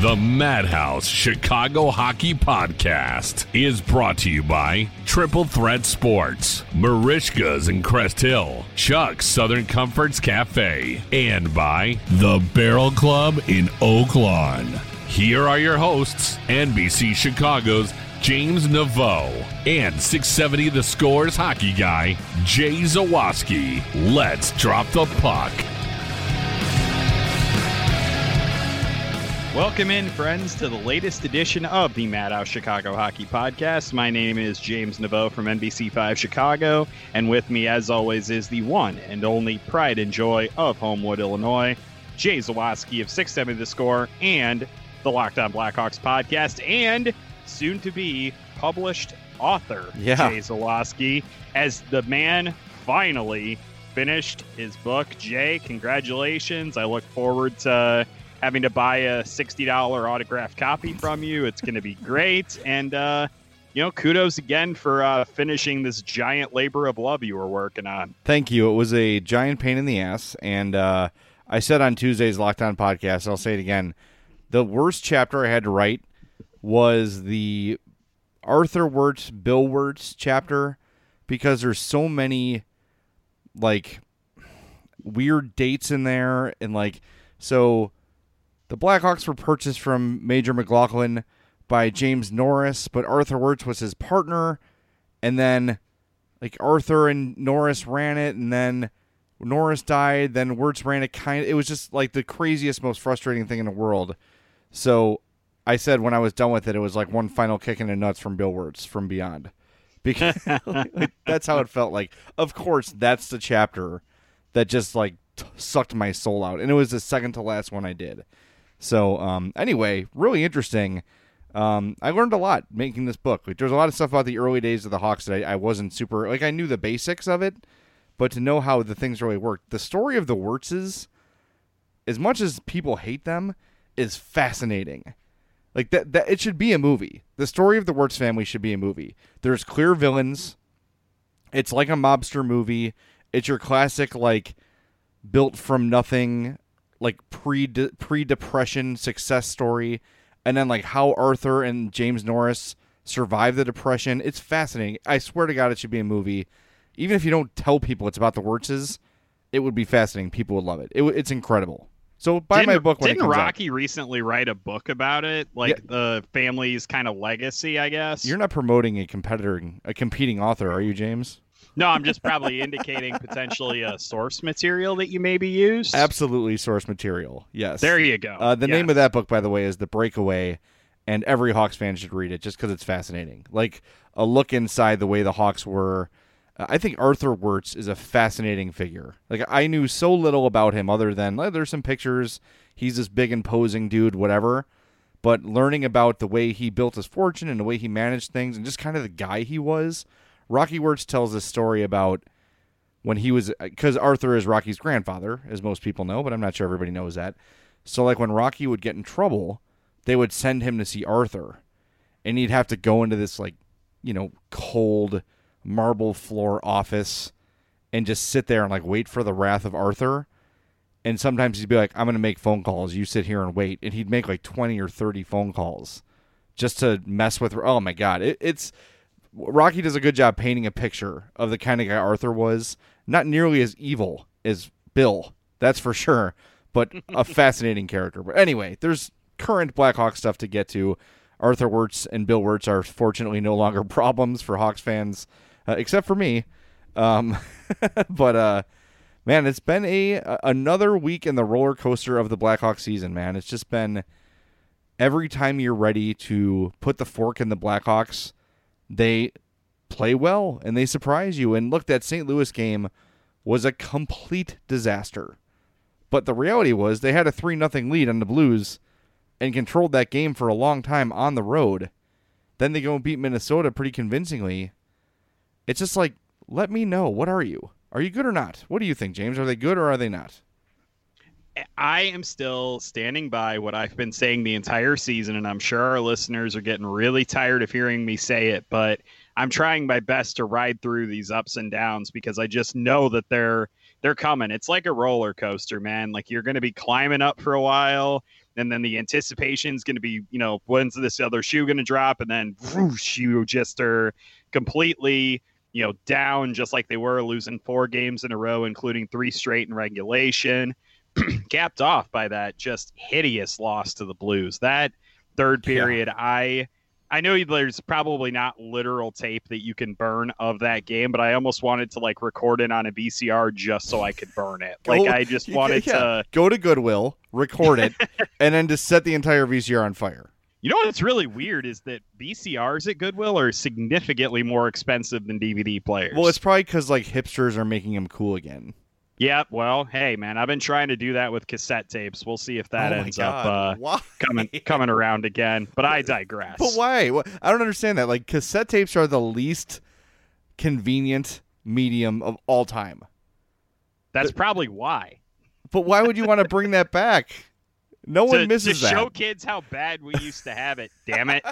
The Madhouse Chicago Hockey Podcast is brought to you by Triple Threat Sports, Merichka's in Crest Hill, Chuck's Southern Comforts Cafe, and by The Barrel Club in Oak Lawn. Here are your hosts, NBC Chicago's James Neveau and 670 The Scores hockey guy, Jay Zawaski. Let's drop the puck. Welcome in, friends, to the latest edition of the Madhouse Chicago Hockey Podcast. My name is James Neveau from NBC5 Chicago, and with me, as always, is the one and only pride and joy of Homewood, Illinois, Jay Zawaski of 670 The Score and the Locked On Blackhawks Podcast, and soon to be published author, Yeah. Jay Zawaski, as the man finally finished his book. Jay, congratulations. I look forward to having to buy a $60 autographed copy from you. It's going to be great. And, uh, you know, kudos again for uh, finishing this giant labor of love you were working on. Thank you. It was a giant pain in the ass, and uh, I said on Tuesday's Locked On podcast, I'll say it again. The worst chapter I had to write was the Arthur Wirtz, Bill Wirtz chapter because there's so many like weird dates in there, and like so. The Blackhawks were purchased from Major McLaughlin by James Norris, but Arthur Wirtz was his partner, and then like Arthur and Norris ran it, and then Norris died. Then Wirtz ran it. Kind it was just like the craziest, most frustrating thing in the world. So I said when I was done with it, it was like one final kick in the nuts from Bill Wirtz from Beyond, because that's how it felt. Like, of course, that's the chapter that just like t- sucked my soul out, and it was the second to last one I did. So um, anyway, really interesting. Um, I learned a lot making this book. Like, there's a lot of stuff about the early days of the Hawks that I, I wasn't super like. I knew the basics of it, but to know how the things really worked, the story of the Wirtzes, as much as people hate them, is fascinating. Like that, that it should be a movie. The story of the Wirtz family should be a movie. There's clear villains. It's like a mobster movie. It's your classic like built from nothing like pre pre depression success story and then like how Arthur and James Norris survived the depression. It's fascinating. I swear to God, it should be a movie. Even if you don't tell people it's about the Wirtzes, it would be fascinating. People would love it. it it's incredible. So buy my Didn't- book when Didn't comes out. Rocky recently write a book about it? Like Yeah. the family's kind of legacy, I guess? You're not promoting a competitor, a competing author, are you, James? No, I'm just probably indicating potentially a source material that you maybe used. Absolutely source material. Yes. There you go. Uh, the name of that book, by the way, is The Breakaway, and every Hawks fan should read it just because it's fascinating. Like a look inside the way the Hawks were. Uh, I think Arthur Wirtz is a fascinating figure. Like I knew so little about him other than like, there's some pictures. He's this big imposing dude, whatever. But learning about the way he built his fortune and the way he managed things and just kind of the guy he was, Rocky Wirtz tells this story about when he was because Arthur is Rocky's grandfather, as most people know, but I'm not sure everybody knows that. So like when Rocky would get in trouble, they would send him to see Arthur, and he'd have to go into this like, you know, cold marble floor office and just sit there and like wait for the wrath of Arthur. And sometimes he'd be like, "I'm going to make phone calls. You sit here and wait." And he'd make like 20 or 30 phone calls just to mess with. Oh my god, it, it's Rocky does a good job painting a picture of the kind of guy Arthur was. Not nearly as evil as Bill, that's for sure, but a fascinating character. But anyway, there's current Blackhawk stuff to get to. Arthur Wirtz and Bill Wirtz are fortunately no longer problems for Hawks fans, uh, except for me. Um, but uh, man, it's been a, a another week in the roller coaster of the Blackhawks season, man. It's just been every time you're ready to put the fork in the Blackhawks, they play well and they surprise you. And look, that St. Louis game was a complete disaster. But the reality was they had a 3 nothing lead on the Blues and controlled that game for a long time on the road. Then they go and beat Minnesota pretty convincingly. It's just like, let me know. What are you? Are you good or not? What do you think, James? Are they good or are they not? I am still standing by what I've been saying the entire season, and I'm sure our listeners are getting really tired of hearing me say it, but I'm trying my best to ride through these ups and downs because I just know that they're they're coming. It's like a roller coaster, man. Like you're going to be climbing up for a while, and then the anticipation is going to be, you know, when's this other shoe going to drop, and then whoosh, you just are completely you know, down just like they were, losing four games in a row, including three straight in regulation, capped off by that just hideous loss to the Blues. That third period, yeah. I I know there's probably not literal tape that you can burn of that game, but I almost wanted to like record it on a VCR just so I could burn it. Like I just wanted yeah. to go to Goodwill, record it, and then just set the entire VCR on fire. You know what's really weird is that VCRs at Goodwill are significantly more expensive than DVD players. Well, it's probably because like hipsters are making them cool again. Yeah, well, hey man, I've been trying to do that with cassette tapes. We'll see if that oh ends God. up uh, coming coming around again. But I digress. But why? I don't understand that. Like cassette tapes are the least convenient medium of all time. That's but, probably why. But why would you want to bring that back? No to, one misses to that. show kids how bad we used to have it. Damn it!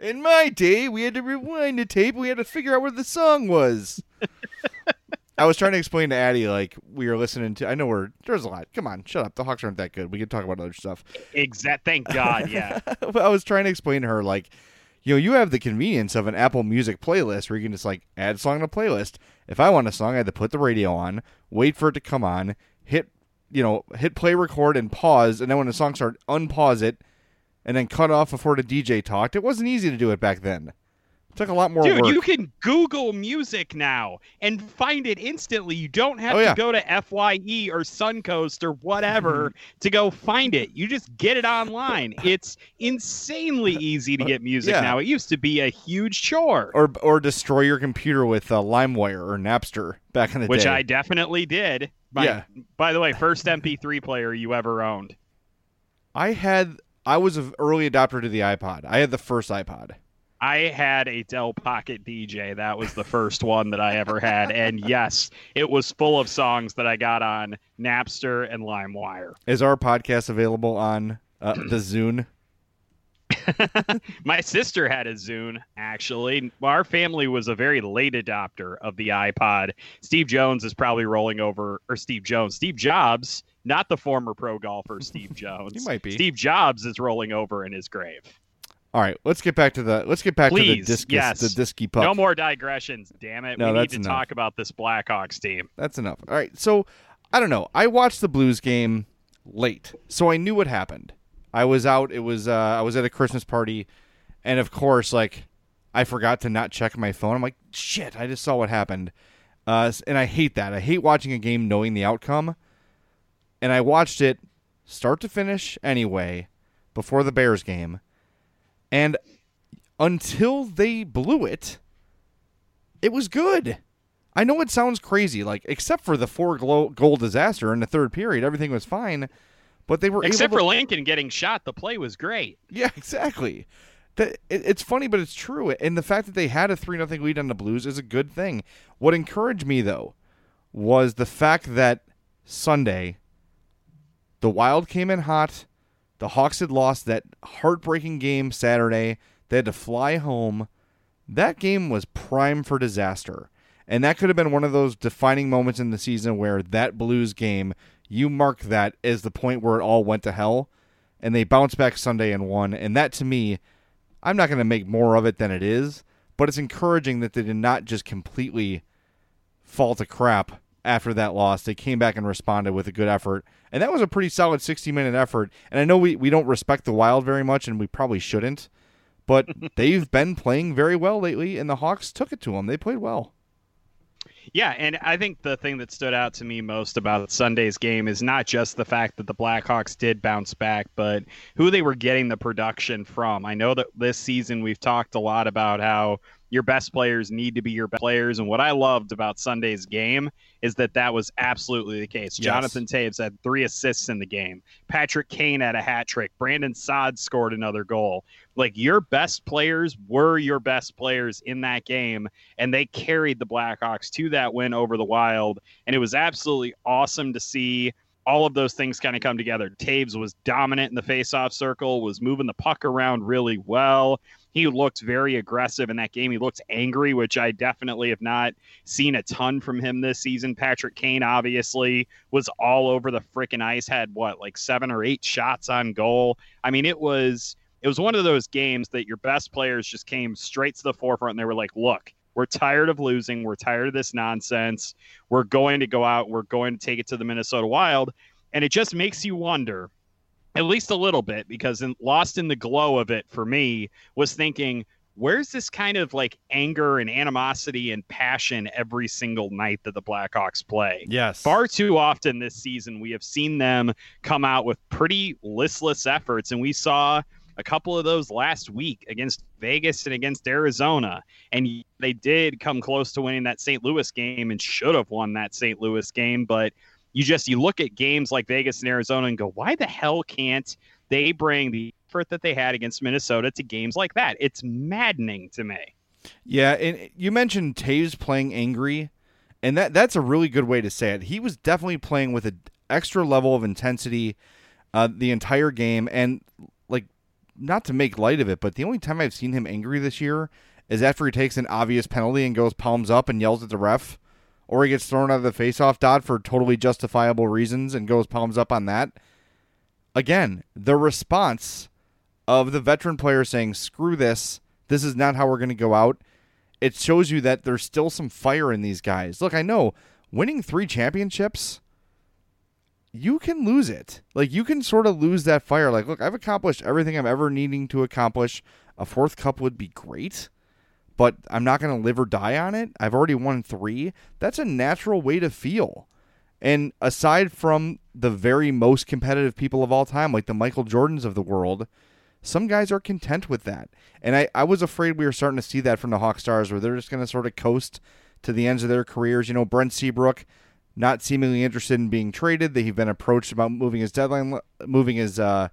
In my day, we had to rewind the tape. We had to figure out where the song was. I was trying to explain to Addie like we were listening to. I know we're there's a lot. Come on, shut up. The Hawks aren't that good. We can talk about other stuff. Exact. Thank God. Yeah. I was trying to explain to her like, you know, you have the convenience of an Apple Music playlist where you can just like add a song to playlist. If I want a song, I had to put the radio on, wait for it to come on, hit you know, hit play, record, and pause, and then when the song started, unpause it, and then cut off before the DJ talked. It wasn't easy to do it back then. It took a lot more Dude, work. you can Google music now and find it instantly. You don't have oh, yeah. to go to FYE or Suncoast or whatever to go find it. You just get it online. It's insanely easy to get music yeah. now. It used to be a huge chore. Or or destroy your computer with uh, LimeWire or Napster back in the Which day. Which I definitely did. By, yeah. By the way, first MP3 player you ever owned. I had. I was an early adopter to the iPod. I had the first iPod. I had a Dell Pocket DJ. That was the first one that I ever had. And yes, it was full of songs that I got on Napster and LimeWire. Is our podcast available on uh, the Zune? My sister had a Zune, actually. Our family was a very late adopter of the iPod. Steve Jones is probably rolling over, or Steve Jones, Steve Jobs, not the former pro golfer Steve Jones. he might be. Steve Jobs is rolling over in his grave. All right, let's get back to the let's get back Please, to the discus, yes. the disky puck. No more digressions, damn it. No, we need to enough. talk about this Blackhawks team. That's enough. All right, so I don't know. I watched the Blues game late, so I knew what happened. I was out. It was uh, I was at a Christmas party, and of course, like I forgot to not check my phone. I'm like, shit! I just saw what happened, uh, and I hate that. I hate watching a game knowing the outcome, and I watched it start to finish anyway before the Bears game, and until they blew it, it was good. I know it sounds crazy, like except for the four goal disaster in the third period, everything was fine. But they were except to... for Lincoln getting shot. The play was great. Yeah, exactly. That it's funny, but it's true. And the fact that they had a three nothing lead on the Blues is a good thing. What encouraged me though was the fact that Sunday the Wild came in hot. The Hawks had lost that heartbreaking game Saturday. They had to fly home. That game was prime for disaster. And that could have been one of those defining moments in the season where that Blues game you mark that as the point where it all went to hell, and they bounced back Sunday and won. And that to me, I'm not going to make more of it than it is, but it's encouraging that they did not just completely fall to crap after that loss. They came back and responded with a good effort. And that was a pretty solid 60 minute effort. And I know we, we don't respect the Wild very much, and we probably shouldn't, but they've been playing very well lately, and the Hawks took it to them. They played well. Yeah, and I think the thing that stood out to me most about Sunday's game is not just the fact that the Blackhawks did bounce back, but who they were getting the production from. I know that this season we've talked a lot about how your best players need to be your best players. And what I loved about Sunday's game is that that was absolutely the case. Yes. Jonathan Toews had three assists in the game. Patrick Kane had a hat trick. Brandon Saad scored another goal. Like your best players were your best players in that game, and they carried the Blackhawks to that win over the Wild. And it was absolutely awesome to see all of those things kind of come together. Toews was dominant in the faceoff circle, was moving the puck around really well. He looked very aggressive in that game. He looked angry, which I definitely have not seen a ton from him this season. Patrick Kane obviously was all over the freaking ice, had what, like seven or eight shots on goal. I mean, it was it was one of those games that your best players just came straight to the forefront and they were like, look, we're tired of losing. We're tired of this nonsense. We're going to go out. We're going to take it to the Minnesota Wild. And it just makes you wonder at least a little bit because in, lost in the glow of it for me was thinking where's this kind of like anger and animosity and passion every single night that the Blackhawks play? Yes. Far too often this season, we have seen them come out with pretty listless efforts, and we saw a couple of those last week against Vegas and against Arizona. And they did come close to winning that St. Louis game and should have won that St. Louis game, but you just you look at games like Vegas and Arizona and go, why the hell can't they bring the effort that they had against Minnesota to games like that? It's maddening to me. Yeah, and you mentioned Toews playing angry, and that that's a really good way to say it. He was definitely playing with an extra level of intensity uh, the entire game, and like not to make light of it, but the only time I've seen him angry this year is after he takes an obvious penalty and goes palms up and yells at the ref or he gets thrown out of the faceoff dot for totally justifiable reasons and goes palms up on that. Again, the response of the veteran player saying, "Screw this. This is not how we're going to go out." It shows you that there's still some fire in these guys. Look, I know winning 3 championships you can lose it. Like you can sort of lose that fire. Like, look, I've accomplished everything I'm ever needing to accomplish. A fourth cup would be great but I'm not going to live or die on it. I've already won three. That's a natural way to feel. And aside from the very most competitive people of all time, like the Michael Jordans of the world, some guys are content with that. And I, I was afraid we were starting to see that from the Hawk Stars, where they're just going to sort of coast to the ends of their careers. You know, Brent Seabrook, not seemingly interested in being traded. They've been approached about moving his deadline, moving his uh,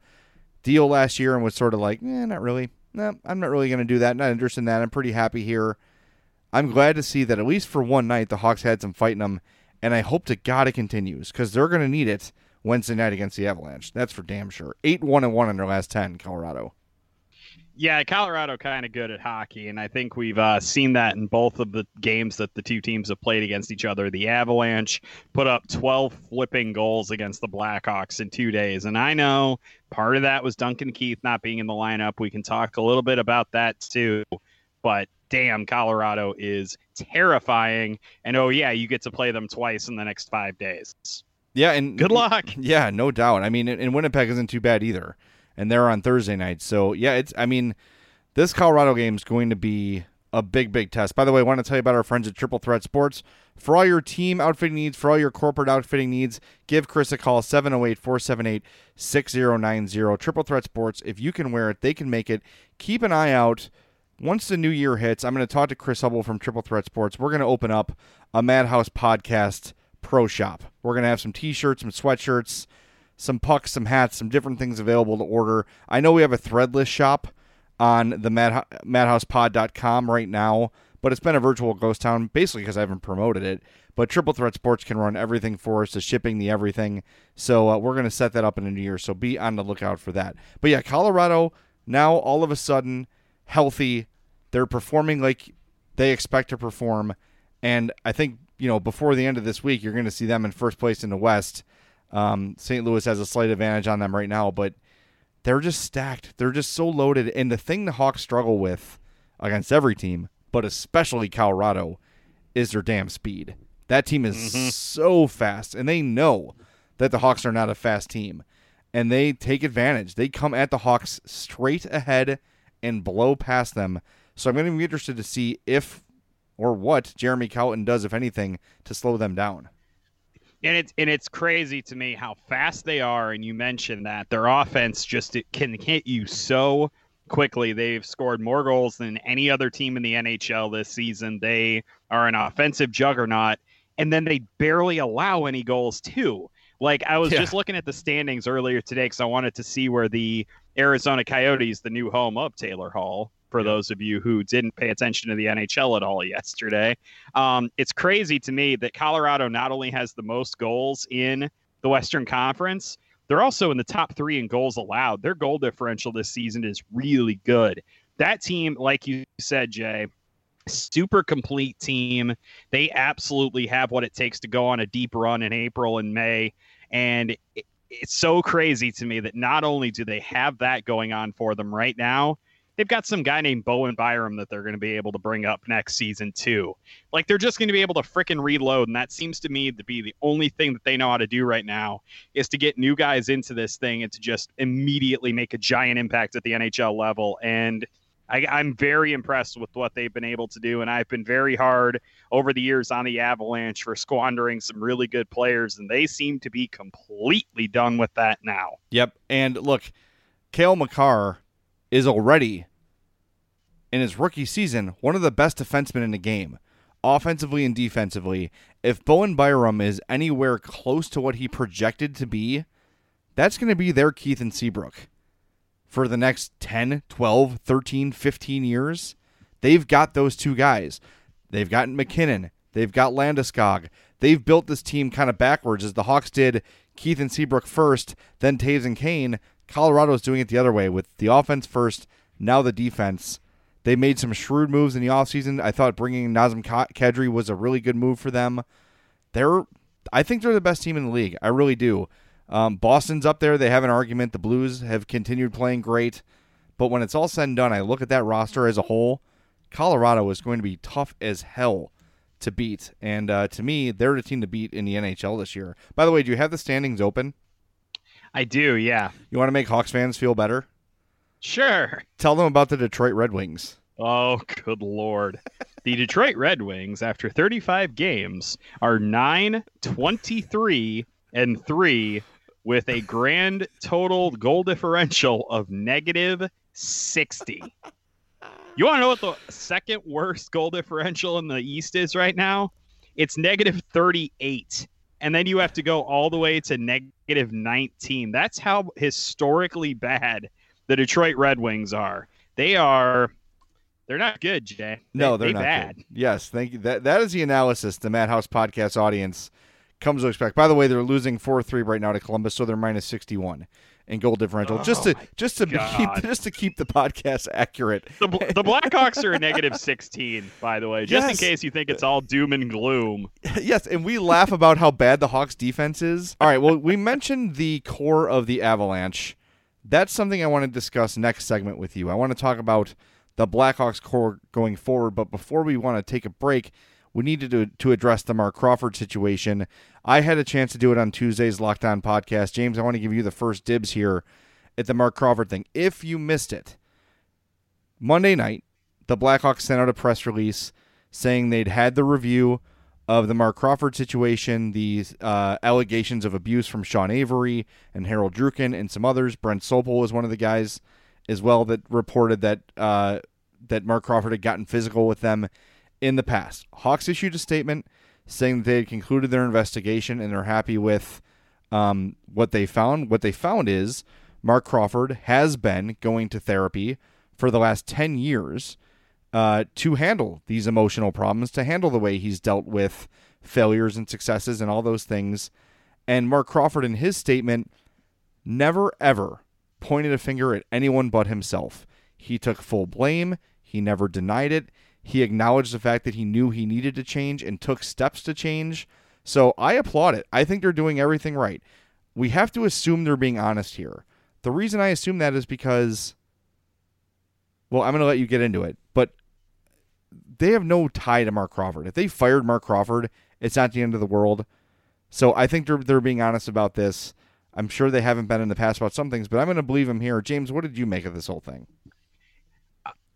deal last year, and was sort of like, eh, not really no, I'm not really going to do that. Not interested in that. I'm pretty happy here. I'm glad to see that at least for one night the Hawks had some fight in them, and I hope to God it continues because they're going to need it Wednesday night against the Avalanche. That's for damn sure. Eight one and one in their last ten, Colorado. Yeah, Colorado kind of good at hockey, and I think we've uh, seen that in both of the games that the two teams have played against each other. The Avalanche put up 12 flipping goals against the Blackhawks in two days, and I know part of that was Duncan Keith not being in the lineup. We can talk a little bit about that too, but damn, Colorado is terrifying. And oh yeah, you get to play them twice in the next five days. Yeah, and good luck. Yeah, no doubt. I mean, and Winnipeg isn't too bad either and they're on Thursday night. So yeah, it's I mean, this Colorado game is going to be a big, big test. By the way, I want to tell you about our friends at Triple Threat Sports. For all your team outfitting needs, for all your corporate outfitting needs, give Chris a call 708 478 6090. Triple Threat Sports, if you can wear it, they can make it. Keep an eye out. Once the new year hits, I'm going to talk to Chris Hubble from Triple Threat Sports. We're going to open up a Madhouse podcast pro shop. We're going to have some t shirts, some sweatshirts, some pucks, some hats, some different things available to order. I know we have a threadless shop on the mad, madhousepod.com right now, but it's been a virtual ghost town basically because I haven't promoted it. But Triple Threat Sports can run everything for us, the shipping, the everything. So uh, we're going to set that up in a new year. So be on the lookout for that. But yeah, Colorado now all of a sudden healthy. They're performing like they expect to perform. And I think, you know, before the end of this week, you're going to see them in first place in the West. Um, St. Louis has a slight advantage on them right now, but they're just stacked. They're just so loaded. And the thing the Hawks struggle with against every team, but especially Colorado, is their damn speed. That team is mm-hmm. so fast, and they know that the Hawks are not a fast team. And they take advantage. They come at the Hawks straight ahead and blow past them. So I'm going to be interested to see if or what Jeremy Colliton does, if anything, to slow them down. And it's and it's crazy to me how fast they are. And you mentioned that their offense just it can hit you so quickly. They've scored more goals than any other team in the NHL this season. They are an offensive juggernaut, and then they barely allow any goals too. Like I was Yeah. just looking at the standings earlier today because I wanted to see where the Arizona Coyotes, the new home of Taylor Hall, for those of you who didn't pay attention to the NHL at all yesterday, um, it's crazy to me that Colorado not only has the most goals in the Western Conference, they're also in the top three in goals allowed. Their goal differential this season is really good. That team, like you said, Jay, super complete team. They absolutely have what it takes to go on a deep run in April and May. And it, it's so crazy to me that not only do they have that going on for them right now, they've got some guy named Bowen Byram that they're going to be able to bring up next season too. Like they're just going to be able to fricking reload, and that seems to me to be the only thing that they know how to do right now is to get new guys into this thing and to just immediately make a giant impact at the NHL level. And I, I'm very impressed with what they've been able to do, and I've been very hard over the years on the Avalanche for squandering some really good players, and they seem to be completely done with that now. Yep. And look, Cale Makar is already in his rookie season one of the best defensemen in the game, offensively and defensively. If Bowen Byram is anywhere close to what he projected to be, that's going to be their Keith and Seabrook for the next 10, 12, 13, 15 years. They've got those two guys. They've got MacKinnon. They've got Landeskog. They've built this team kind of backwards as the Hawks did Keith and Seabrook first, then Toews and Kane. Colorado's doing it the other way with the offense first, now the defense. They made some shrewd moves in the offseason. I thought bringing Nazem Ka- Kadri was a really good move for them. They're, I think they're the best team in the league. I really do. Um, Boston's up there. They have an argument. The Blues have continued playing great. But when it's all said and done, I look at that roster as a whole. Colorado is going to be tough as hell to beat. And uh, to me, they're the team to beat in the NHL this year. By the way, do you have the standings open? I do, yeah. You want to make Hawks fans feel better? Sure. Tell them about the Detroit Red Wings. Oh, good lord. The Detroit Red Wings, after 35 games, are 9 23 and 3 with a grand total goal differential of negative 60. You want to know what the second worst goal differential in the East is right now? It's negative 38. And then you have to go all the way to negative 19. That's how historically bad the Detroit Red Wings are. They are they're not good, Jay. No, They- they're they not bad. good. Yes, thank you. That that is the analysis the Madhouse podcast audience comes to expect. By the way, they're losing four three right now to Columbus, so they're minus sixty one in goal differential. just to Oh just to keep just to keep the podcast accurate. The, the Blackhawks are a negative 16, by the way, just in case you think it's all doom and gloom. yes, and we laugh about how bad the Hawks defense is. All right, well, we mentioned the core of the Avalanche. That's something I want to discuss next segment with you. I want to talk about the Blackhawks core going forward, but before we want to take a break, we needed to to address the Marc Crawford situation. I had a chance to do it on Tuesday's Locked On podcast. James, I want to give you the first dibs here at the Marc Crawford thing. If you missed it, Monday night, the Blackhawks sent out a press release saying they'd had the review of the Marc Crawford situation, the uh, allegations of abuse from Sean Avery and Harold Druken and some others. Brent Sopel was one of the guys as well that reported that uh, that Marc Crawford had gotten physical with them in the past. Hawks issued a statement saying they had concluded their investigation and they're happy with um, what they found. What they found is Marc Crawford has been going to therapy for the last 10 years uh, to handle these emotional problems, to handle the way he's dealt with failures and successes and all those things. And Marc Crawford, in his statement, never ever pointed a finger at anyone but himself. He took full blame. He never denied it. He acknowledged the fact that he knew he needed to change and took steps to change. So I applaud it. I think they're doing everything right. We have to assume they're being honest here. The reason I assume that is because, well, I'm going to let you get into it, but they have no tie to Marc Crawford. If they fired Marc Crawford, it's not the end of the world. So I think they're they're being honest about this. I'm sure they haven't been in the past about some things, but I'm going to believe them here. James, what did you make of this whole thing?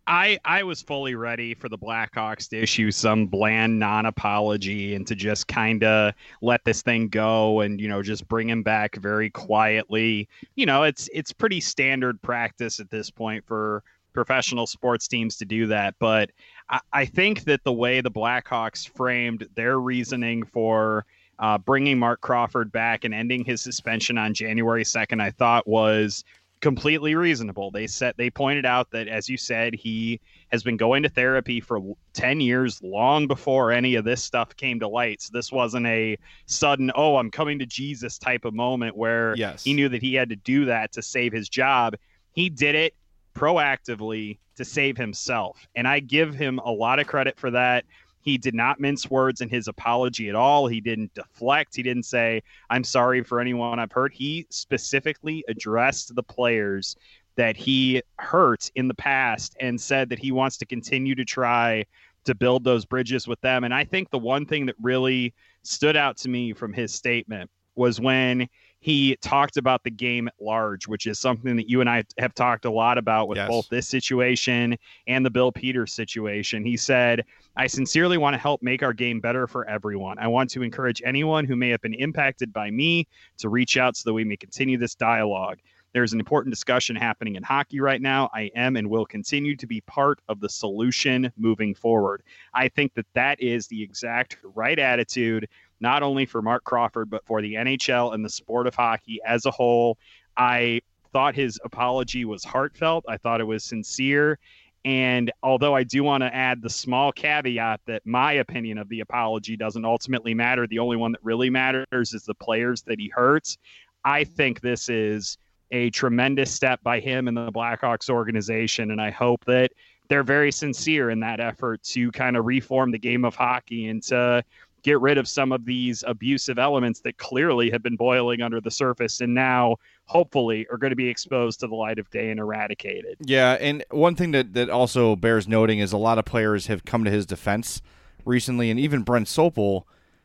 I I was fully ready for the Blackhawks to issue some bland non-apology and to just kind of let this thing go and you know just bring him back very quietly. You know, it's it's pretty standard practice at this point for professional sports teams to do that, but I, I think that the way the Blackhawks framed their reasoning for uh, bringing Marc Crawford back and ending his suspension on January 2nd, I thought was completely reasonable. They said they pointed out that, as you said, he has been going to therapy for 10 years, long before any of this stuff came to light. So this wasn't a sudden, oh, I'm coming to Jesus type of moment where Yes. he knew that he had to do that to save his job. He did it proactively to save himself. And I give him a lot of credit for that. He did not mince words in his apology at all. He didn't deflect. He didn't say, I'm sorry for anyone I've hurt. He specifically addressed the players that he hurt in the past and said that he wants to continue to try to build those bridges with them. And I think the one thing that really stood out to me from his statement was when he talked about the game at large, which is something that you and I have talked a lot about with Yes. both this situation and the Bill Peters situation. He said, I sincerely want to help make our game better for everyone. I want to encourage anyone who may have been impacted by me to reach out so that we may continue this dialogue. There's an important discussion happening in hockey right now. I am and will continue to be part of the solution moving forward. I think that that is the exact right attitude, not only for Marc Crawford, but for the NHL and the sport of hockey as a whole. I thought his apology was heartfelt. I thought it was sincere. And although I do want to add the small caveat that my opinion of the apology doesn't ultimately matter, the only one that really matters is the players that he hurts. I think this is a tremendous step by him and the Blackhawks organization. And I hope that they're very sincere in that effort to kind of reform the game of hockey and to get rid of some of these abusive elements that clearly have been boiling under the surface and now hopefully are going to be exposed to the light of day and eradicated. Yeah, and one thing that, that also bears noting is a lot of players have come to his defense recently, and even Brent Sopel,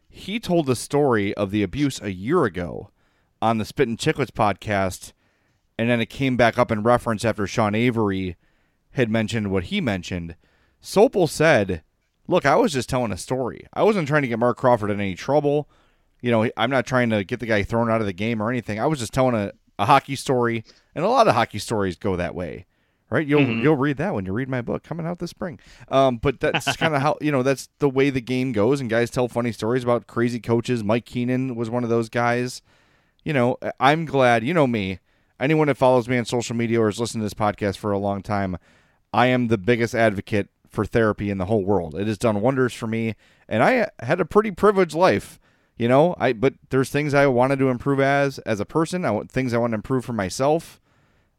he told the story of the abuse a year ago on the Spit and Chicklets podcast, and then it came back up in reference after Sean Avery had mentioned what he mentioned. Sopel said, Look, I was just telling a story. I wasn't trying to get Marc Crawford in any trouble. You know, I'm not trying to get the guy thrown out of the game or anything. I was just telling a, a hockey story, and a lot of hockey stories go that way, right? You'll you'll read that when you read my book coming out this spring. Um, but that's kind of how you know that's the way the game goes, and guys tell funny stories about crazy coaches. Mike Keenan was one of those guys. You know, I'm glad. You know me. Anyone that follows me on social media or has listened to this podcast for a long time, I am the biggest advocate for therapy in the whole world. It has done wonders for me, and I had a pretty privileged life. You know, I but there's things I wanted to improve as as a person. I want things I want to improve for myself,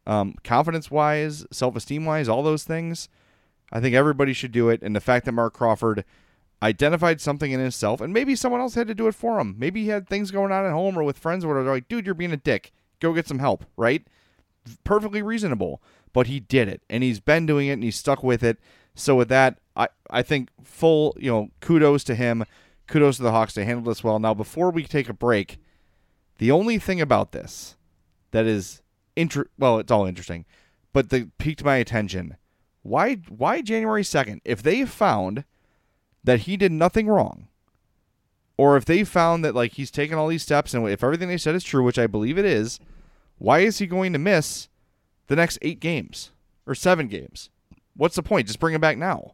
um, confidence wise, self esteem wise, all those things. I think everybody should do it. And the fact that Marc Crawford identified something in himself, and maybe someone else had to do it for him. Maybe he had things going on at home or with friends where they're like, "Dude, you're being a dick. Go get some help." Right? Perfectly reasonable. But he did it, and he's been doing it, and he's stuck with it. So with that, I I think full you know kudos to him, kudos to the Hawks. They handled this well. Now before we take a break, the only thing about this that is inter well, it's all interesting, but that piqued my attention. Why why January second? If they found that he did nothing wrong, or if they found that like he's taken all these steps and if everything they said is true, which I believe it is, why is he going to miss the next eight games or seven games? What's the point? Just bring him back now.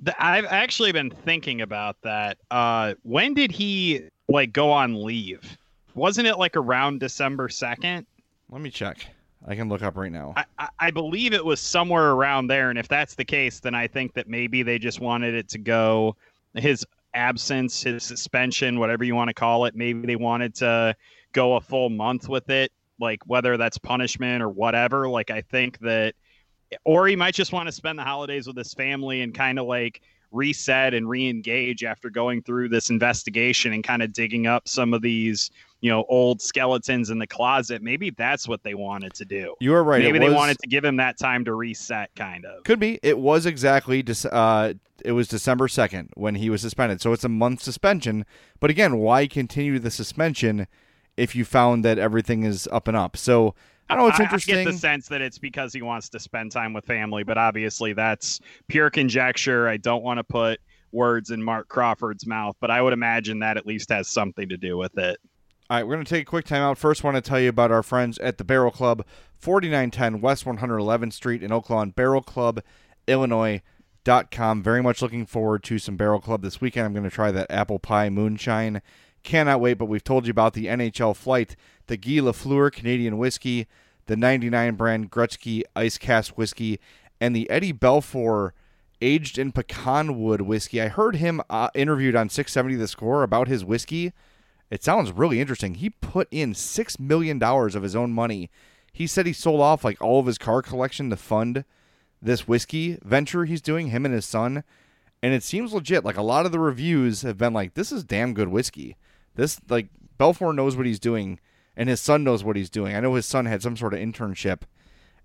The, I've actually been thinking about that. Uh, when did he like go on leave? Wasn't it like around December second? Let me check. I can look up right now. I, I, I believe it was somewhere around there. And if that's the case, then I think that maybe they just wanted it to go his absence, his suspension, whatever you want to call it. Maybe they wanted to go a full month with it, like whether that's punishment or whatever. Like I think that, or he might just want to spend the holidays with his family and kind of like reset and re-engage after going through this investigation and kind of digging up some of these you know old skeletons in the closet maybe that's what they wanted to do You are right. maybe they wanted to give him that time to reset kind of Could be. It was exactly. Uh, it was December second when he was suspended. So it's a month suspension. But again, why continue the suspension if you found that everything is up and up? So I don't know it's I- interesting. I get the sense that it's because he wants to spend time with family, but obviously that's pure conjecture. I don't want to put words in Marc Crawford's mouth, but I would imagine that at least has something to do with it. All right, we're going to take a quick time out. First, want to tell you about our friends at the Barrel Club, 4910 West 111th Street in Oak Lawn, barrelclubillinois.com. Very much looking forward to some Barrel Club this weekend. I'm going to try that apple pie moonshine. Cannot wait, but we've told you about the NHL flight, the Guy Lafleur Canadian whiskey, the 99 brand Gretzky Ice Cask whiskey, and the Eddie Belfour aged in pecan wood whiskey. I heard him uh, interviewed on 670 The Score about his whiskey. It sounds really interesting. He put in six million dollars of his own money. He said he sold off like all of his car collection to fund this whiskey venture he's doing, him and his son. And it seems legit. Like a lot of the reviews have been like, this is damn good whiskey. This like Belfour knows what he's doing, and his son knows what he's doing. I know his son had some sort of internship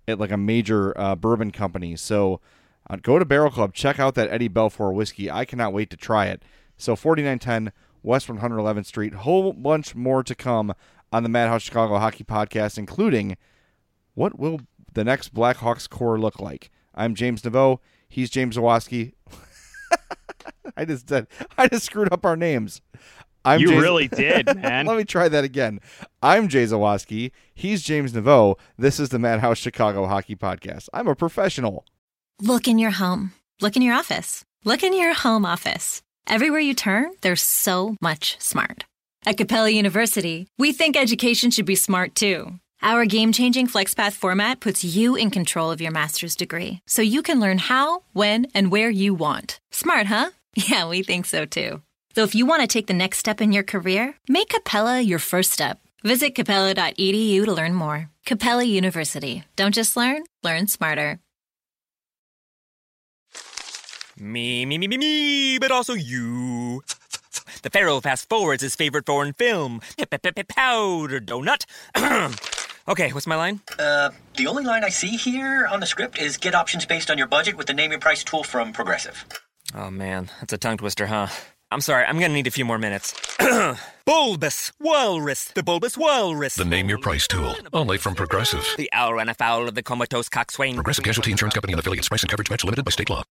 at like a major uh, bourbon company. So uh, go to Barrel Club, check out that Eddie Belfour whiskey. I cannot wait to try it. So 4910 West 111th Street. Whole bunch more to come on the Madhouse Chicago Hockey Podcast, including what will the next Blackhawks core look like. I'm James Neveau. He's James Zawaski. I just did. I just screwed up our names. I'm you Jay- really did, man. Let me try that again. I'm Jay Zawaski. He's James Neveau. This is the Madhouse Chicago Hockey Podcast. I'm a professional. Look in your home. Look in your office. Look in your home office. Everywhere you turn, there's so much smart. At Capella University, we think education should be smart too. Our game changing FlexPath format puts you in control of your master's degree so you can learn how, when, and where you want. Smart, huh? Yeah, we think so too. So if you want to take the next step in your career, make Capella your first step. Visit capella.edu to learn more. Capella University. Don't just learn, learn smarter. Me, me, me, me, me, but also you. The Pharaoh fast forwards his favorite foreign film, Powder Donut. okay, what's my line? Uh, the only line I see here on the script is get options based on your budget with the name your price tool from Progressive. Oh man, that's a tongue twister, huh? I'm sorry, I'm gonna need a few more minutes. bulbous Walrus, the Bulbous Walrus. The Name Your Price tool, only from Progressive. The owl ran afoul of the comatose coxswain. Progressive Casualty Insurance Company and affiliates. Price and coverage match limited by state law.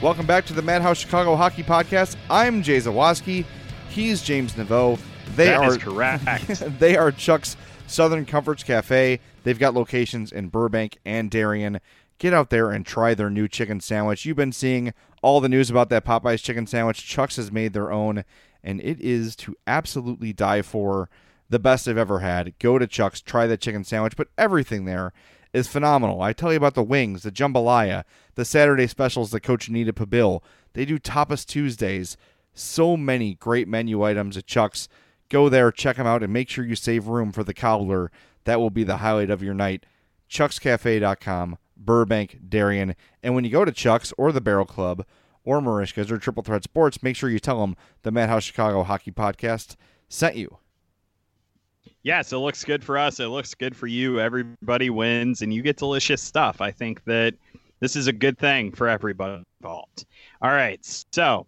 Welcome back to the Madhouse Chicago Hockey Podcast. I'm Jay Zawaski. He's James Neveau. They That are is correct. they are Chuck's Southern Comforts Cafe. They've got locations in Burbank and Darien. Get out there and try their new chicken sandwich. You've been seeing all the news about that Popeyes chicken sandwich. Chuck's has made their own, and it is to absolutely die for. The best I've ever had. Go to Chuck's, try that chicken sandwich, but everything there is phenomenal. I tell you about the wings, the jambalaya, the Saturday specials that Coach Anita Pabil. They do Tapas Tuesdays. So many great menu items at Chuck's. Go there, check them out, and make sure you save room for the cobbler. That will be the highlight of your night. Chuck'sCafe.com, Burbank, Darien. And when you go to Chuck's or the Barrel Club or Merichka's or Triple Threat Sports, make sure you tell them the Madhouse Chicago Hockey Podcast sent you. Yes, it looks good for us. It looks good for you. Everybody wins, and you get delicious stuff. I think that this is a good thing for everybody involved. All right, so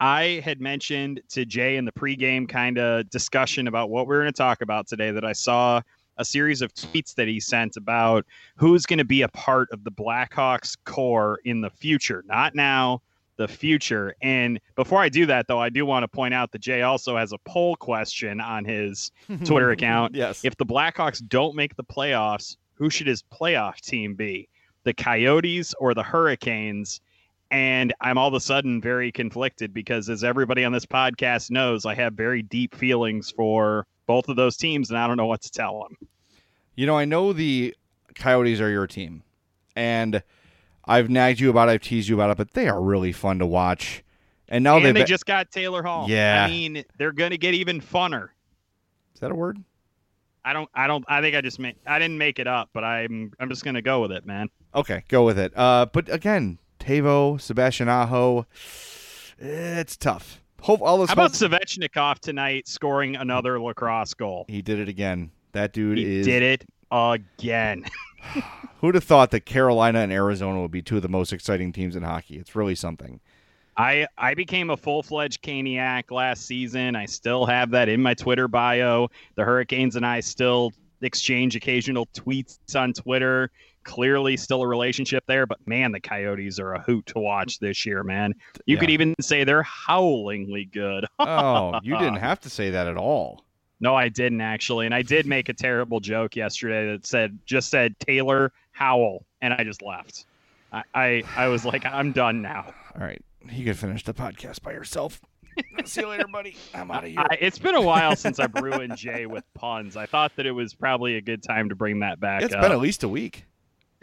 I had mentioned to Jay in the pregame kind of discussion about what we are going to talk about today that I saw a series of tweets that he sent about who's going to be a part of the Blackhawks core in the future, not now, the future. And before I do that, though, I do want to point out that Jay also has a poll question on his Twitter account. Yes. If the Blackhawks don't make the playoffs, who should his playoff team be? The Coyotes or the Hurricanes? And I'm all of a sudden very conflicted because, as everybody on this podcast knows, I have very deep feelings for both of those teams, and I don't know what to tell them. You know, I know the Coyotes are your team, and I've nagged you about it, I've teased you about it, but they are really fun to watch. And now and they've they just got Taylor Hall. Yeah. I mean, they're going to get even funner. is that a word? I don't. I don't. I think I just made. I didn't make it up, but I'm. I'm just going to go with it, man. Okay, go with it. Uh, but again, Tavo, Sebastian Aho, it's tough. Hope all this. How about hope- Svechnikov tonight scoring another lacrosse goal? he did it again. That dude He is. did it again. Who'd have thought that Carolina and Arizona would be two of the most exciting teams in hockey? It's really something. I I became a full fledged Caniac last season. I still have that in my Twitter bio. The Hurricanes and I still exchange occasional tweets on Twitter. Clearly, still a relationship there, but man, the Coyotes are a hoot to watch this year, man. You Yeah. could even say they're howlingly good. Oh, you didn't have to say that at all. No, I didn't actually, and I did make a terrible joke yesterday that said just said Taylor Howell, and I just left. I I, I was like, I'm done now. All right. You can finish the podcast by yourself. See you later, buddy. I'm out of here. I, it's been a while since I've ruined Jay with puns. I thought that it was probably a good time to bring that back It's up. been at least a week.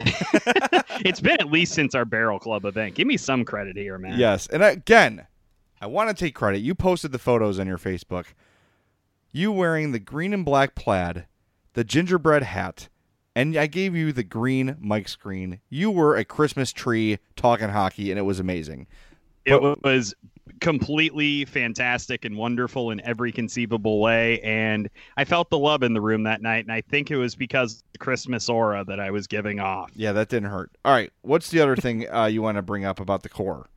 it's been at least since our Barrel Club event. Give me some credit here, man. Yes. And again, I want to take credit. You posted the photos on your Facebook. You wearing the green and black plaid, the gingerbread hat, and I gave you the green mic screen. You were a Christmas tree talking hockey, and it was amazing. It was completely fantastic and wonderful in every conceivable way. And I felt the love in the room that night. And I think it was because of the Christmas aura that I was giving off. Yeah, that didn't hurt. All right. What's the other thing uh, you want to bring up about the core?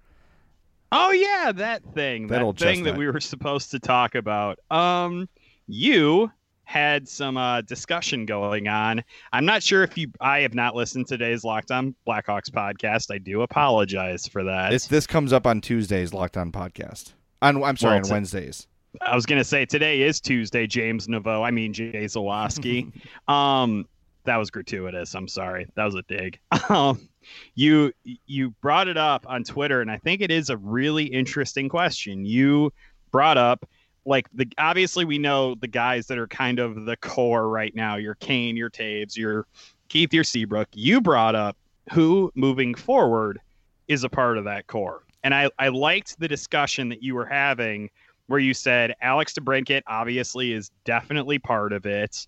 Oh yeah, that thing. That That, thing that we were supposed to talk about. Um you had some uh, discussion going on. I'm not sure if you I have not listened to today's Locked On Blackhawks podcast. I do apologize for that. This this comes up on Tuesdays, Locked On Podcast. On I'm sorry, Well, on Wednesdays. I was gonna say today is Tuesday, James Neveau. I mean Jay Zawaski. um, that was gratuitous. I'm sorry. That was a dig. Um, you you brought it up on Twitter, and I think it is a really interesting question. You brought up like the obviously we know the guys that are kind of the core right now. Your Kane, your Toews, your Keith, your Seabrook. You brought up who moving forward is a part of that core. And I, I liked the discussion that you were having where you said Alex DeBrincat obviously is definitely part of it.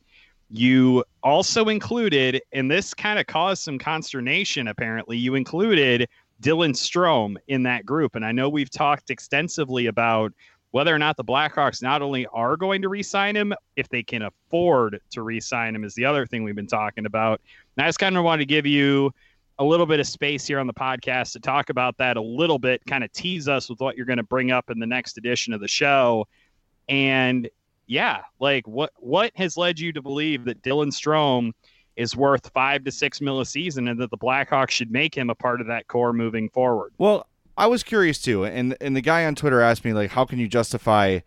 You also included, and this kind of caused some consternation apparently, you included Dylan Strome in that group. And I know we've talked extensively about whether or not the Blackhawks not only are going to re sign him, if they can afford to re sign him, is the other thing we've been talking about. And I just kind of wanted to give you a little bit of space here on the podcast to talk about that a little bit, kind of tease us with what you're going to bring up in the next edition of the show. And yeah, like what what has led you to believe that Dylan Strome is worth five to six mil a season and that the Blackhawks should make him a part of that core moving forward? Well, I was curious too, and and the guy on Twitter asked me like, how can you justify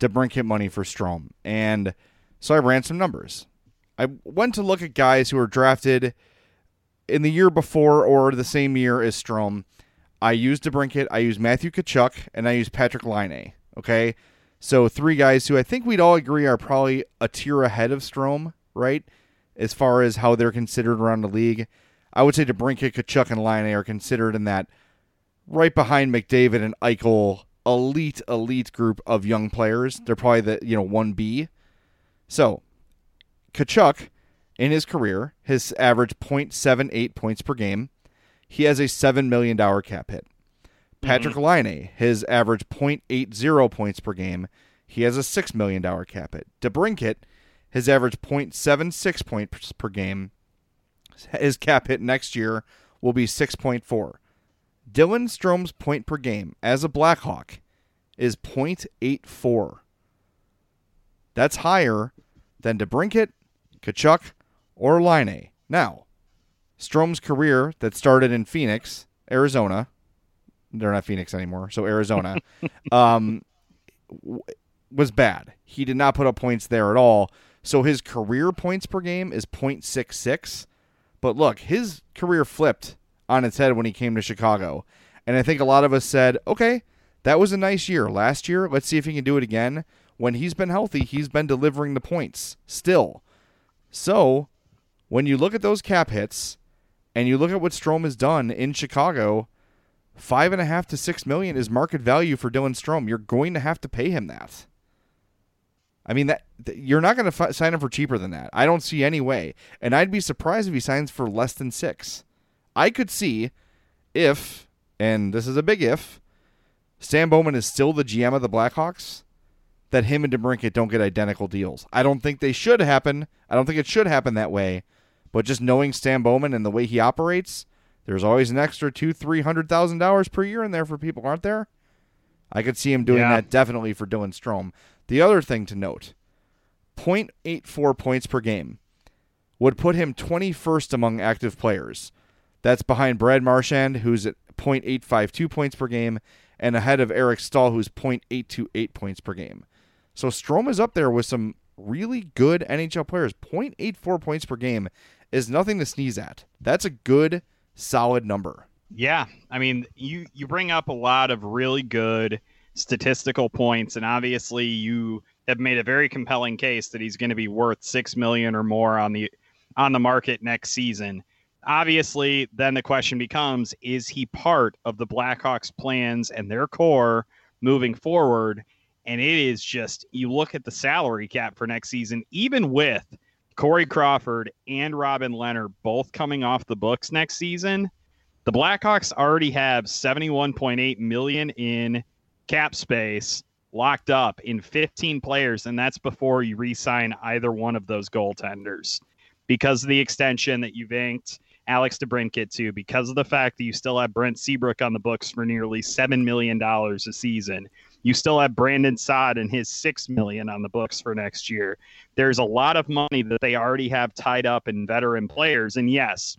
DeBrincat money for Strome? And so I ran some numbers. I went to look at guys who were drafted in the year before or the same year as Strome. I used DeBrincat, I used Matthew Tkachuk, and I used Patrick Laine. Okay, so three guys who I think we'd all agree are probably a tier ahead of Strome, right? As far as how they're considered around the league, I would say DeBrincat, Tkachuk, and Laine are considered in that right behind McDavid and Eichel, elite, elite group of young players. They're probably the you know one B. So, Tkachuk, in his career, has averaged 0.78 points per game. He has a seven million dollar cap hit. Patrick mm-hmm. Laine has averaged 0.80 points per game. He has a six million dollar cap hit. DeBrincat has averaged 0.76 points per game. His cap hit next year will be 6.4. Dylan Strome's point per game as a Blackhawk is 0.84. That's higher than DeBrincat, Tkachuk, or Laine. Now, Strome's career that started in Phoenix, Arizona, they're not Phoenix anymore, so Arizona, um, w- was bad. He did not put up points there at all. So his career points per game is 0.66. But look, his career flipped on its head when he came to Chicago. And I think a lot of us said, okay, that was a nice year. Last year, let's see if he can do it again. When he's been healthy, he's been delivering the points still. So when you look at those cap hits and you look at what Strome has done in Chicago, five and a half to six million is market value for Dylan Strome. You're going to have to pay him that. I mean that th- you're not going to sign him for cheaper than that. I don't see any way, and I'd be surprised if he signs for less than six. I could see if, and this is a big if, Stan Bowman is still the GM of the Blackhawks, that him and DeBrincat don't get identical deals. I don't think they should happen. I don't think it should happen that way. But just knowing Stan Bowman and the way he operates, there's always an extra two, three hundred thousand dollars per year in there for people, aren't there? I could see him doing Yeah. that definitely for Dylan Strome. The other thing to note 0.84 points per game would put him 21st among active players. That's behind Brad Marchand, who's at 0.852 points per game, and ahead of Eric Staal, who's 0.828 points per game. So Strome is up there with some really good NHL players. 0.84 points per game is nothing to sneeze at. That's a good, solid number. Yeah, I mean, you you bring up a lot of really good statistical points, and obviously you have made a very compelling case that he's going to be worth six million or more on the on the market next season. Obviously, then the question becomes: Is he part of the Blackhawks' plans and their core moving forward? And it is just you look at the salary cap for next season, even with Corey Crawford and Robin Lehner both coming off the books next season the Blackhawks already have 71.8 million in cap space locked up in 15 players and that's before you re-sign either one of those goaltenders because of the extension that you've inked Alex DeBrincat to because of the fact that you still have Brent Seabrook on the books for nearly 7 million dollars a season. You still have Brandon Saad and his 6 million on the books for next year. There's a lot of money that they already have tied up in veteran players. And yes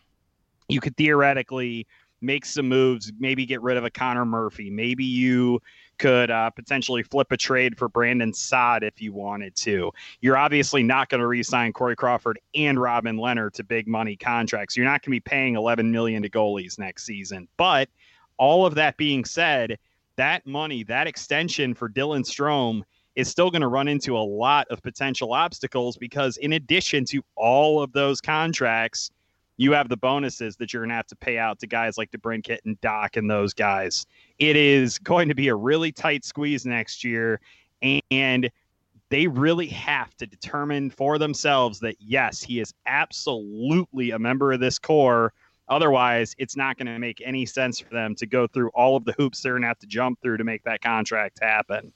you could theoretically make some moves, maybe get rid of a Connor Murphy. Maybe you could uh, potentially flip a trade for Brandon Saad if you wanted to. You're obviously not going to re-sign Corey Crawford and Robin Lehner to big money contracts. You're not going to be paying 11 million to goalies next season. But all of that being said, that money, that extension for Dylan Strome is still going to run into a lot of potential obstacles because in addition to all of those contracts, you have the bonuses that you're going to have to pay out to guys like DeBrincat and Dach and those guys. It is going to be a really tight squeeze next year, and they really have to determine for themselves that yes, he is absolutely a member of this core. Otherwise, it's not going to make any sense for them to go through all of the hoops they're going to have to jump through to make that contract happen.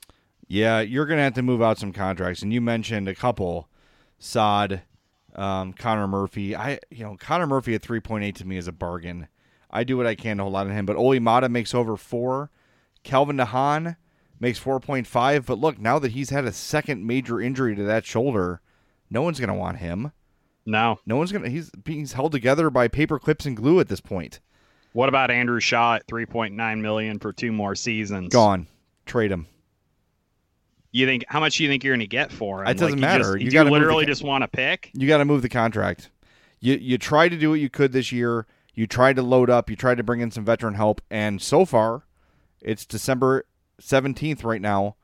Yeah, you're going to have to move out some contracts, and you mentioned a couple, Saad, um, Connor Murphy. I, you know, Connor Murphy at 3.8 to me is a bargain. I do what I can to hold on to him, but Olli Maatta makes over four. Calvin DeHaan makes 4.5. But look, now that he's had a second major injury to that shoulder, no one's going to want him. No. No one's going to, he's being held together by paper clips and glue at this point. What about Andrew Shaw at 3.9 million for two more seasons? Gone. Trade him. You think how much do you think you're going to get for him? It doesn't you matter. Just, You you gotta literally the- just want to pick. You got to move the contract. You you tried to do what you could this year. You tried to load up. You tried to bring in some veteran help, and so far, it's December seventeenth right now.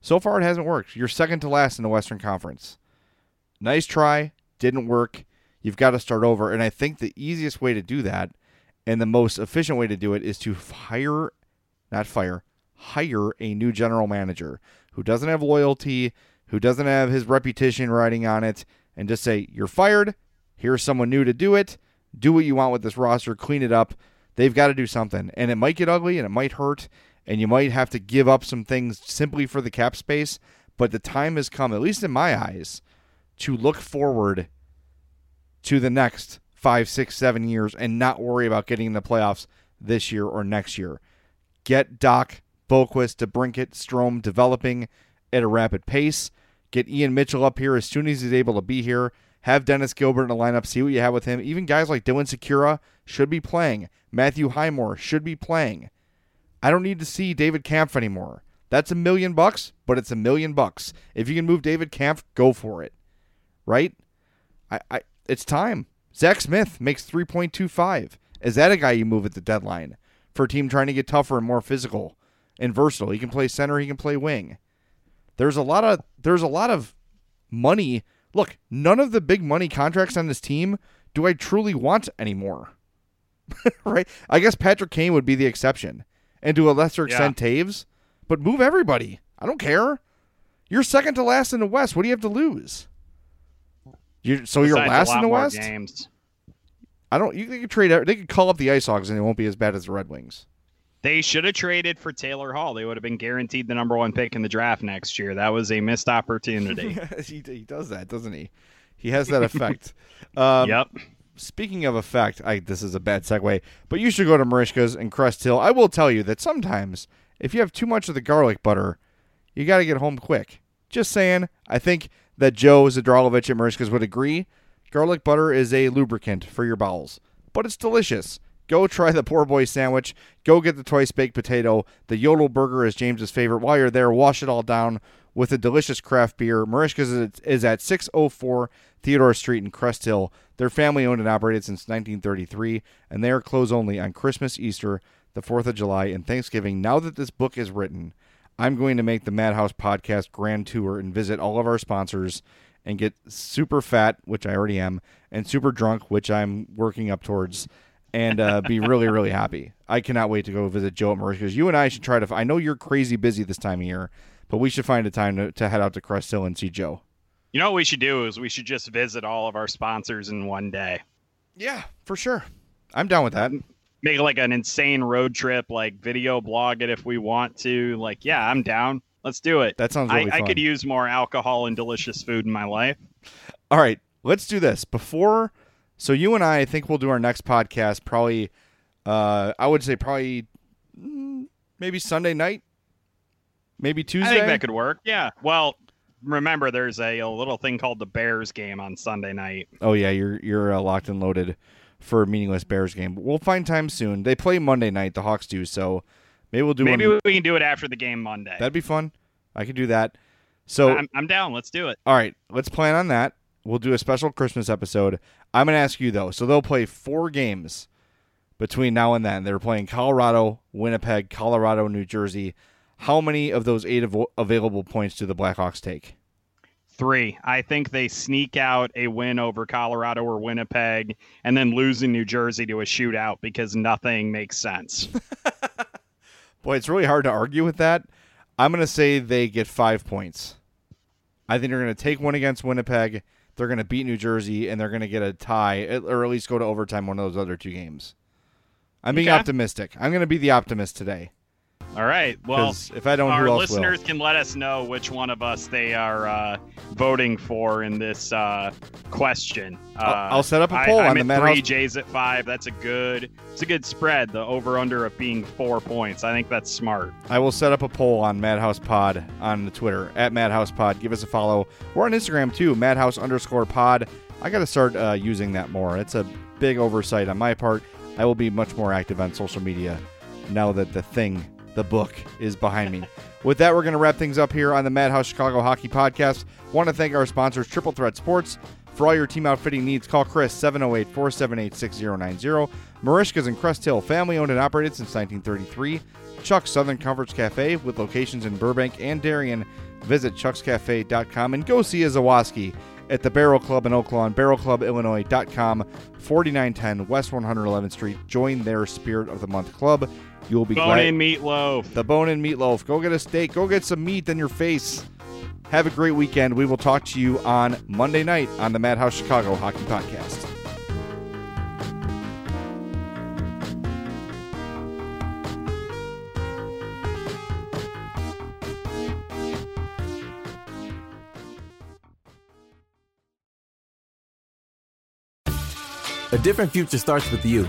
So far, it hasn't worked. You're second to last in the Western Conference. Nice try, didn't work. You've got to start over, and I think the easiest way to do that, and the most efficient way to do it, is to hire, not fire, hire a new general manager who doesn't have loyalty, who doesn't have his reputation riding on it, and just say, You're fired. Here's someone new to do it. Do what you want with this roster, clean it up. They've got to do something. And it might get ugly and it might hurt, and you might have to give up some things simply for the cap space. But the time has come, at least in my eyes, to look forward to the next five, six, seven years and not worry about getting in the playoffs this year or next year. Get Dach, Boqvist, DeBrincat, Strome developing at a rapid pace. Get Ian Mitchell up here as soon as he's able to be here. Have Dennis Gilbert in the lineup. See what you have with him. Even guys like Dylan Sikura should be playing. Matthew Highmore should be playing. I don't need to see David Kampf anymore. That's a million bucks, but it's a million bucks. If you can move David Kampf, go for it. Right? I, I it's time. Zach Smith makes 3.25. Is that a guy you move at the deadline for a team trying to get tougher and more physical and versatile? He can play center, he can play wing. There's a lot of there's a lot of money. Look, none of the big money contracts on this team do I truly want anymore. right? I guess Patrick Kane would be the exception. And to a lesser extent Toews, but move everybody. I don't care. You're second to last in the West. What do you have to lose? You so you're last in the West? Games. I don't. You could trade. They could call up the Ice Hogs, and it won't be as bad as the Red Wings. They should have traded for Taylor Hall. They would have been guaranteed the number one pick in the draft next year. That was a missed opportunity. he, he does that, doesn't he? He has that effect. um, yep. Speaking of effect, I this is a bad segue, but you should go to Merichka's and Crest Hill. I will tell you that sometimes if you have too much of the garlic butter, you got to get home quick. Just saying. I think that Joe Zadralovich at Merichka's would agree. Garlic butter is a lubricant for your bowels, but it's delicious. Go try the poor boy sandwich. Go get the twice baked potato. The Yodel burger is James's favorite. While you're there, wash it all down with a delicious craft beer. Merichka's is- at 604 Theodore Street in Crest Hill. They're family owned and operated since 1933, and they are closed only on Christmas, Easter, the 4th of July, and Thanksgiving. Now that this book is written, I'm going to make the Madhouse Podcast Grand Tour and visit all of our sponsors and get super fat, which I already am, and super drunk, which I'm working up towards, and uh, be really, really happy. I cannot wait to go visit Joe at Merichka's. You and I should try to. I know you're crazy busy this time of year, but we should find a time to, to head out to Crest Hill and see Joe. You know what we should do is we should just visit all of our sponsors in one day. Yeah, for sure. I'm down with that. Make like an insane road trip, like video blog it if we want to. Like, yeah, I'm down. Let's do it. That sounds really I, I could use more alcohol and delicious food in my life. All right, let's do this before. So you and I, I think we'll do our next podcast probably. Uh, I would say probably mm, maybe Sunday night, maybe Tuesday. I think that could work. Yeah. Well, remember, there's a, a little thing called the Bears game on Sunday night. Oh yeah, you're you're uh, locked and loaded for a meaningless Bears game. We'll find time soon. They play Monday night. The Hawks do. So maybe we'll do Maybe one. we can do it after the game Monday. That'd be fun. I could do that. So I'm, I'm down. Let's do it. All right, let's plan on that. We'll do a special Christmas episode. I'm going to ask you though. So they'll play four games between now and then. They're playing Colorado, Winnipeg, Colorado, New Jersey. How many of those eight av- available points do the Blackhawks take? Three. I think they sneak out a win over Colorado or Winnipeg and then lose in New Jersey to a shootout because nothing makes sense. Boy, it's really hard to argue with that. I'm going to say they get five points. I think they're going to take one against Winnipeg. They're going to beat New Jersey, and they're going to get a tie, or at least go to overtime one of those other two games. I'm being Okay. optimistic. I'm going to be the optimist today. All right. Well, if I don't, our who else will? listeners can let us know which one of us they are uh, voting for in this uh, question. Uh, I'll- I'll set up a poll I'm on at three. J's at five. That's a good. It's a good spread. The over under of being four points. I think that's smart. I will set up a poll on Madhouse Pod on the Twitter at Madhouse Pod. Give us a follow. We're on Instagram too, Madhouse underscore Pod. I got to start uh, using that more. It's a big oversight on my part. I will be much more active on social media now that the thing, the book, is behind me. With that, we're going to wrap things up here on the Madhouse Chicago Hockey Podcast. Want to thank our sponsors, Triple Threat Sports. For all your team outfitting needs, call Chris 708 478 6090. Merichka's in Crest Hill, family owned and operated since 1933. Chuck's Southern Comforts Cafe with locations in Burbank and Darien. Visit chuckscafe.com and go see a Zawaski at the Barrel Club in Oak Lawn, barrelclubillinois.com, 4910 West 111th Street. Join their Spirit of the Month Club. You will be Bone glad. in meatloaf. The bone and meatloaf. Go get a steak. Go get some meat in your face. Have a great weekend. We will talk to you on Monday night on the Madhouse Chicago Hockey Podcast. A different future starts with you.